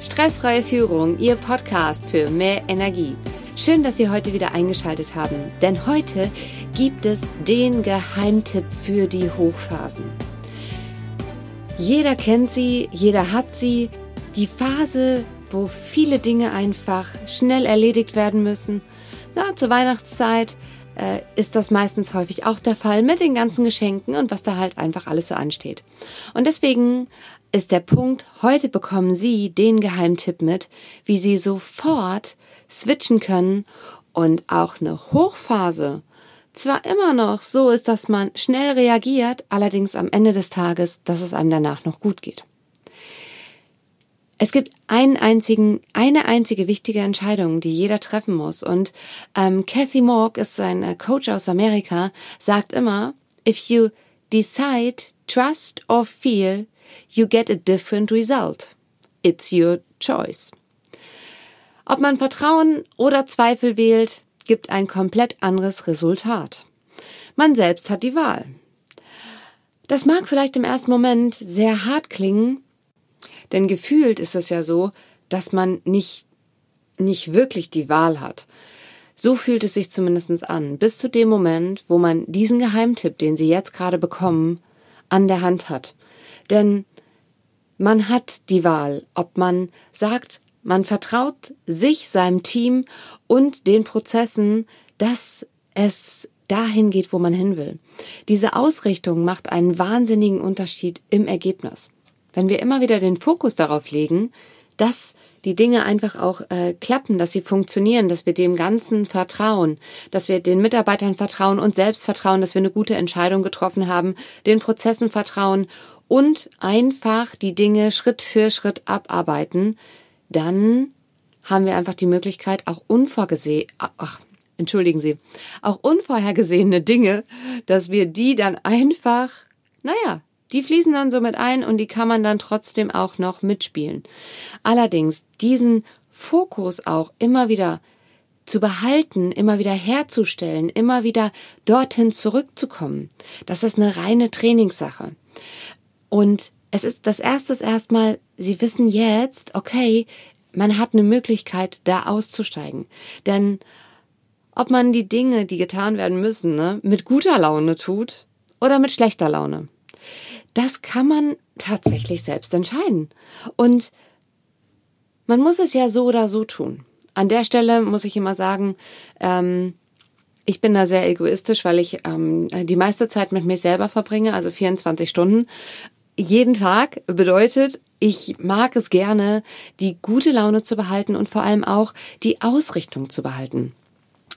Stressfreie Führung, Ihr Podcast für mehr Energie. Schön, dass Sie heute wieder eingeschaltet haben, denn heute gibt es den Geheimtipp für die Hochphasen. Jeder kennt sie, jeder hat sie. Die Phase, wo viele Dinge einfach schnell erledigt werden müssen. Na, zur Weihnachtszeit äh, ist das meistens häufig auch der Fall mit den ganzen Geschenken und was da halt einfach alles so ansteht. Und deswegen ist der Punkt, heute bekommen Sie den Geheimtipp mit, wie Sie sofort switchen können und auch eine Hochphase zwar immer noch so ist, dass man schnell reagiert, allerdings am Ende des Tages, dass es einem danach noch gut geht. Es gibt einen einzigen, eine einzige wichtige Entscheidung, die jeder treffen muss. Und ähm, Kathy Morg ist ein Coach aus Amerika, sagt immer, if you decide, trust or fear, you get a different result. It's your choice. Ob man Vertrauen oder Zweifel wählt, gibt ein komplett anderes Resultat. Man selbst hat die Wahl. Das mag vielleicht im ersten Moment sehr hart klingen, denn gefühlt ist es ja so, dass man nicht, nicht wirklich die Wahl hat. So fühlt es sich zumindest an, bis zu dem Moment, wo man diesen Geheimtipp, den Sie jetzt gerade bekommen, an der Hand hat. Denn man hat die Wahl, ob man sagt, man vertraut sich, seinem Team und den Prozessen, dass es dahin geht, wo man hin will. Diese Ausrichtung macht einen wahnsinnigen Unterschied im Ergebnis. Wenn wir immer wieder den Fokus darauf legen, dass die Dinge einfach auch äh, klappen, dass sie funktionieren, dass wir dem Ganzen vertrauen, dass wir den Mitarbeitern vertrauen und selbst vertrauen, dass wir eine gute Entscheidung getroffen haben, den Prozessen vertrauen und einfach die Dinge Schritt für Schritt abarbeiten, dann haben wir einfach die Möglichkeit, auch unvorgesehen, ach, entschuldigen Sie, auch unvorhergesehene Dinge, dass wir die dann einfach, naja, die fließen dann so mit ein und die kann man dann trotzdem auch noch mitspielen. Allerdings diesen Fokus auch immer wieder zu behalten, immer wieder herzustellen, immer wieder dorthin zurückzukommen, das ist eine reine Trainingssache. Und es ist das erste erstmal, Sie wissen jetzt, okay, man hat eine Möglichkeit, da auszusteigen. Denn ob man die Dinge, die getan werden müssen, ne, mit guter Laune tut oder mit schlechter Laune, das kann man tatsächlich selbst entscheiden. Und man muss es ja so oder so tun. An der Stelle muss ich immer sagen, ähm, ich bin da sehr egoistisch, weil ich ähm, die meiste Zeit mit mir selber verbringe, also 24 Stunden jeden Tag bedeutet, ich mag es gerne, die gute Laune zu behalten und vor allem auch die Ausrichtung zu behalten.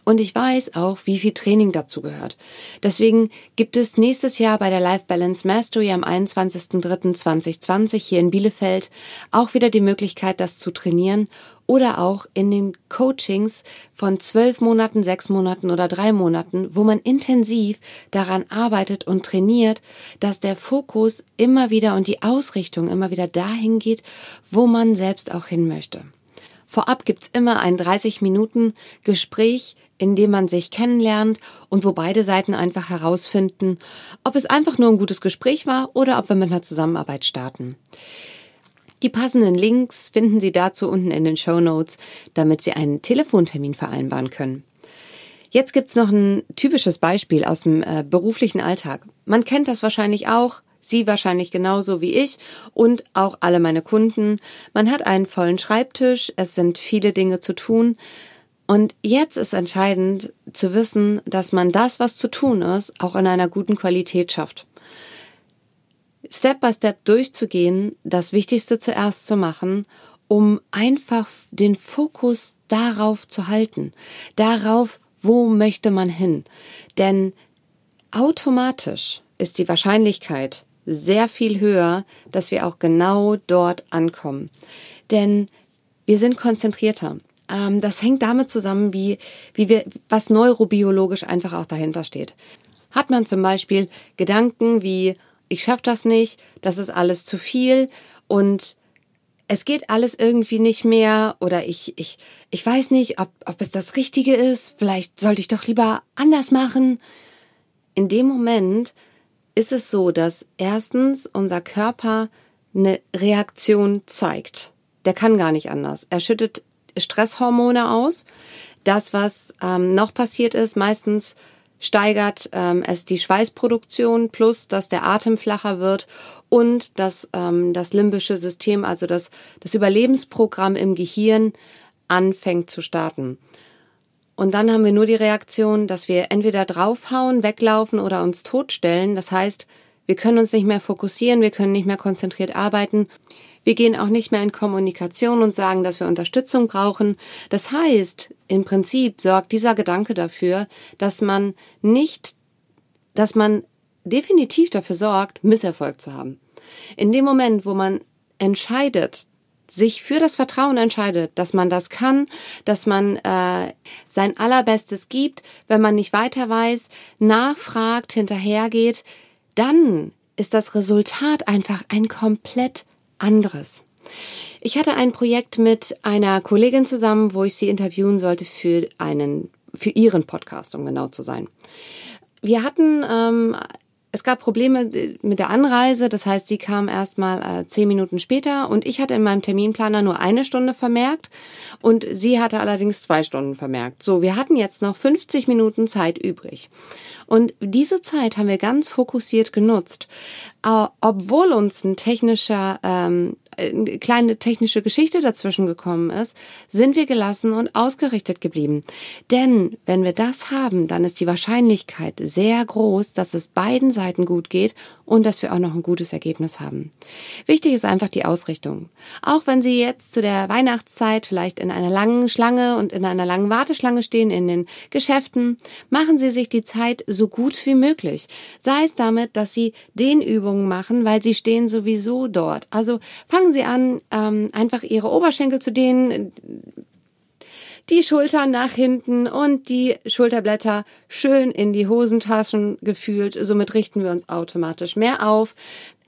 Und ich weiß auch, wie viel Training dazu gehört. Deswegen gibt es nächstes Jahr bei der Life Balance Mastery am 21.03.2020 hier in Bielefeld auch wieder die Möglichkeit, das zu trainieren oder auch in den Coachings von zwölf Monaten, sechs Monaten oder drei Monaten, wo man intensiv daran arbeitet und trainiert, dass der Fokus immer wieder und die Ausrichtung immer wieder dahin geht, wo man selbst auch hin möchte. Vorab gibt's immer ein 30 Minuten Gespräch, in dem man sich kennenlernt und wo beide Seiten einfach herausfinden, ob es einfach nur ein gutes Gespräch war oder ob wir mit einer Zusammenarbeit starten. Die passenden Links finden Sie dazu unten in den Show Notes, damit Sie einen Telefontermin vereinbaren können. Jetzt gibt's noch ein typisches Beispiel aus dem äh, beruflichen Alltag. Man kennt das wahrscheinlich auch, Sie wahrscheinlich genauso wie ich und auch alle meine Kunden. Man hat einen vollen Schreibtisch, es sind viele Dinge zu tun. Und jetzt ist entscheidend zu wissen, dass man das, was zu tun ist, auch in einer guten Qualität schafft. Step by Step durchzugehen, das Wichtigste zuerst zu machen, um einfach den Fokus darauf zu halten, darauf, wo möchte man hin. Denn automatisch ist die Wahrscheinlichkeit sehr viel höher, dass wir auch genau dort ankommen. Denn wir sind konzentrierter. Ähm, das hängt damit zusammen, wie, wie wir, was neurobiologisch einfach auch dahinter steht. Hat man zum Beispiel Gedanken wie, ich schaffe das nicht, das ist alles zu viel und es geht alles irgendwie nicht mehr oder ich, ich, ich weiß nicht, ob, ob es das Richtige ist, vielleicht sollte ich doch lieber anders machen. In dem Moment ist es so, dass erstens unser Körper eine Reaktion zeigt. der kann gar nicht anders. Er schüttet Stresshormone aus. Das, was ähm, noch passiert ist, meistens steigert ähm, es die Schweißproduktion plus, dass der Atem flacher wird und dass ähm, das limbische System, also das, das Überlebensprogramm im Gehirn anfängt zu starten. Und dann haben wir nur die Reaktion, dass wir entweder draufhauen, weglaufen oder uns totstellen. Das heißt, wir können uns nicht mehr fokussieren, wir können nicht mehr konzentriert arbeiten. Wir gehen auch nicht mehr in Kommunikation und sagen, dass wir Unterstützung brauchen. Das heißt, im Prinzip sorgt dieser Gedanke dafür, dass man nicht, dass man definitiv dafür sorgt, Misserfolg zu haben. In dem Moment, wo man entscheidet, sich für das Vertrauen entscheidet, dass man das kann, dass man äh, sein allerbestes gibt, wenn man nicht weiter weiß, nachfragt, hinterhergeht, dann ist das Resultat einfach ein komplett anderes. Ich hatte ein Projekt mit einer Kollegin zusammen, wo ich sie interviewen sollte für einen, für ihren Podcast, um genau zu sein. Wir hatten ähm, es gab Probleme mit der Anreise, das heißt, sie kam erst mal äh, zehn Minuten später und ich hatte in meinem Terminplaner nur eine Stunde vermerkt und sie hatte allerdings zwei Stunden vermerkt. So, wir hatten jetzt noch 50 Minuten Zeit übrig. Und diese Zeit haben wir ganz fokussiert genutzt, äh, obwohl uns ein technischer ähm, eine kleine technische Geschichte dazwischen gekommen ist, sind wir gelassen und ausgerichtet geblieben. Denn wenn wir das haben, dann ist die Wahrscheinlichkeit sehr groß, dass es beiden Seiten gut geht und dass wir auch noch ein gutes Ergebnis haben. Wichtig ist einfach die Ausrichtung. Auch wenn Sie jetzt zu der Weihnachtszeit vielleicht in einer langen Schlange und in einer langen Warteschlange stehen in den Geschäften, machen Sie sich die Zeit so gut wie möglich. Sei es damit, dass Sie den Übungen machen, weil Sie stehen sowieso dort. Also fangen Sie an, ähm, einfach Ihre Oberschenkel zu dehnen, die Schultern nach hinten und die Schulterblätter schön in die Hosentaschen gefühlt. Somit richten wir uns automatisch mehr auf.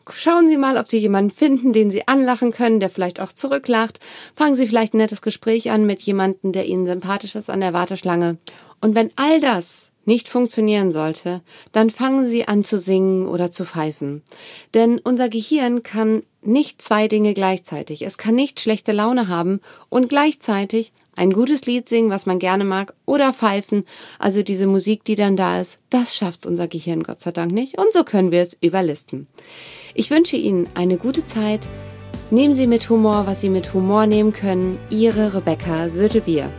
Schauen Sie mal, ob Sie jemanden finden, den Sie anlachen können, der vielleicht auch zurücklacht. Fangen Sie vielleicht ein nettes Gespräch an mit jemandem, der Ihnen sympathisch ist an der Warteschlange. Und wenn all das nicht funktionieren sollte, dann fangen Sie an zu singen oder zu pfeifen. Denn unser Gehirn kann nicht zwei Dinge gleichzeitig. Es kann nicht schlechte Laune haben und gleichzeitig ein gutes Lied singen, was man gerne mag, oder pfeifen, also diese Musik, die dann da ist. Das schafft unser Gehirn Gott sei Dank nicht und so können wir es überlisten. Ich wünsche Ihnen eine gute Zeit. Nehmen Sie mit Humor, was Sie mit Humor nehmen können. Ihre Rebecca Sötebier.